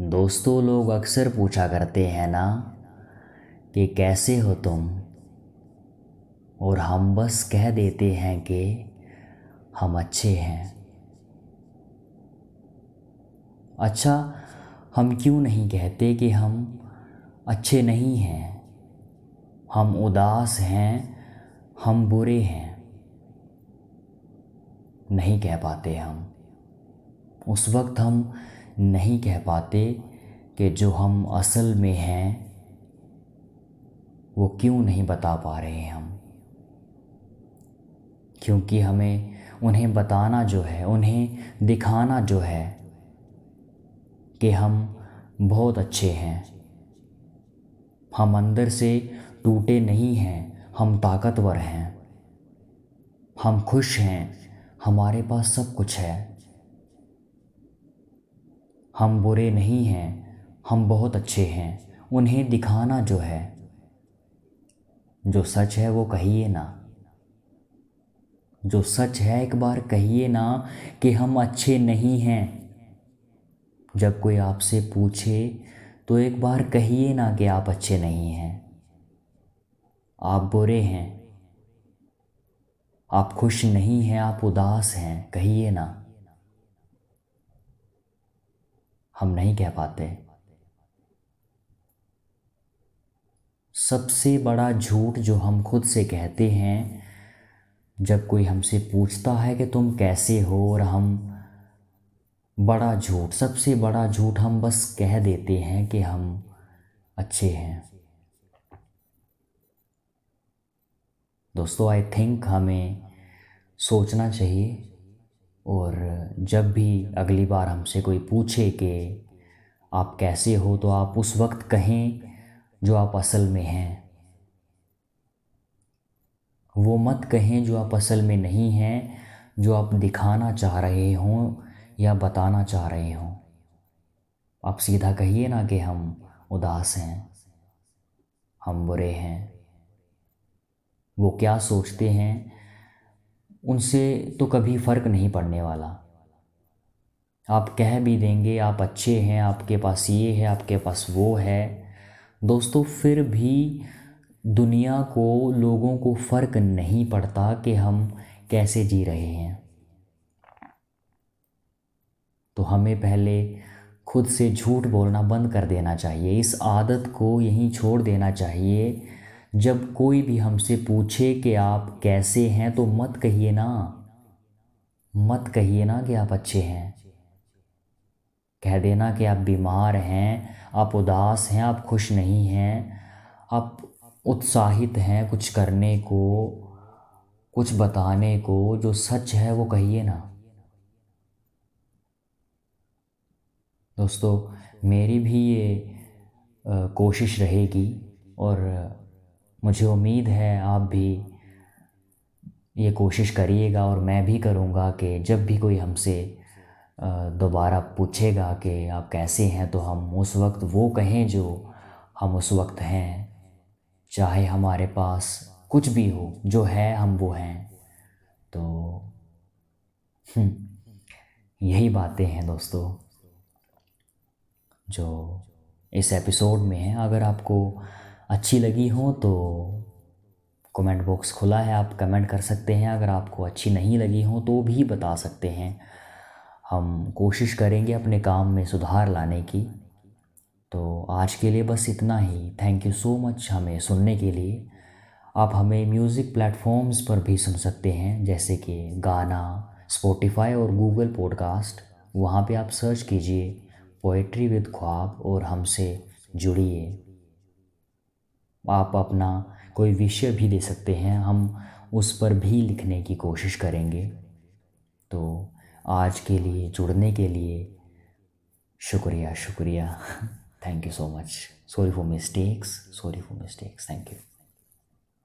दोस्तों लोग अक्सर पूछा करते हैं ना, कि कैसे हो तुम? और हम बस कह देते हैं कि हम अच्छे हैं। अच्छा हम क्यों नहीं कहते कि हम अच्छे नहीं हैं? हम उदास हैं, हम बुरे हैं। नहीं कह पाते हम। उस वक्त हम नहीं कह पाते कि जो हम असल में हैं, वो क्यों नहीं बता पा रहे हैं हम? क्योंकि हमें उन्हें बताना जो है, उन्हें दिखाना जो है कि हम बहुत अच्छे हैं। हम अंदर से टूटे नहीं हैं, हम ताकतवर हैं। हम खुश हैं, हमारे पास सब कुछ है। हम बुरे नहीं हैं, हम बहुत अच्छे हैं, उन्हें दिखाना जो है, जो सच है वो कहिए ना। जो सच है एक बार कहिए ना कि हम अच्छे नहीं हैं। जब कोई आपसे पूछे तो एक बार कहिए ना कि आप अच्छे नहीं हैं। आप बुरे हैं, आप खुश नहीं हैं, आप उदास हैं, कहिए ना। हम नहीं कह पाते। सबसे बड़ा झूठ जो हम खुद से कहते हैं, जब कोई हमसे पूछता है कि तुम कैसे हो और हम बड़ा झूठ, सबसे बड़ा झूठ हम बस कह देते हैं कि हम अच्छे हैं। दोस्तों आई थिंक हमें सोचना चाहिए और जब भी अगली बार हमसे कोई पूछे कि आप कैसे हो तो आप उस वक्त कहें जो आप असल में हैं। वो मत कहें जो आप असल में नहीं हैं, जो आप दिखाना चाह रहे हों या बताना चाह रहे हों। आप सीधा कहिए ना कि हम उदास हैं, हम बुरे हैं। वो क्या सोचते हैं? उनसे तो कभी फ़र्क नहीं पड़ने वाला। आप कह भी देंगे, आप अच्छे हैं, आपके पास ये है, आपके पास वो है। दोस्तों, फिर भी दुनिया को, लोगों को फ़र्क नहीं पड़ता कि हम कैसे जी रहे हैं। तो हमें पहले खुद से झूठ बोलना बंद कर देना चाहिए। इस आदत को यहीं छोड़ देना चाहिए जब कोई भी हमसे पूछे कि आप कैसे हैं तो मत कहिए ना। मत कहिए ना कि आप अच्छे हैं। कह देना कि आप बीमार हैं, आप उदास हैं, आप खुश नहीं हैं, आप उत्साहित हैं कुछ करने को, कुछ बताने को, जो सच है वो कहिए ना। दोस्तों, मेरी भी ये कोशिश रहेगी और मुझे उम्मीद है आप भी ये कोशिश करिएगा और मैं भी करूँगा कि जब भी कोई हमसे दोबारा पूछेगा कि आप कैसे हैं तो हम उस वक्त वो कहें जो हम उस वक्त हैं चाहे हमारे पास कुछ भी हो जो है हम वो हैं। तो हम्म, यही बातें हैं दोस्तों जो इस एपिसोड में हैं। अगर आपको अच्छी लगी हो तो कमेंट बॉक्स खुला है, आप कमेंट कर सकते हैं। अगर आपको अच्छी नहीं लगी हो तो भी बता सकते हैं। हम कोशिश करेंगे अपने काम में सुधार लाने की। तो आज के लिए बस इतना ही। थैंक यू सो मच हमें सुनने के लिए। आप हमें म्यूज़िक प्लेटफॉर्म्स पर भी सुन सकते हैं, जैसे कि गाना स्पॉटिफाई और गूगल पॉडकास्ट वहाँ पे आप सर्च कीजिए पोइट्री विद ख्वाब और हमसे जुड़िए। आप अपना कोई विषय भी दे सकते हैं, हम उस पर भी लिखने की कोशिश करेंगे। तो आज के लिए, जुड़ने के लिए शुक्रिया शुक्रिया। Thank you so much sorry for mistakes sorry for mistakes thank you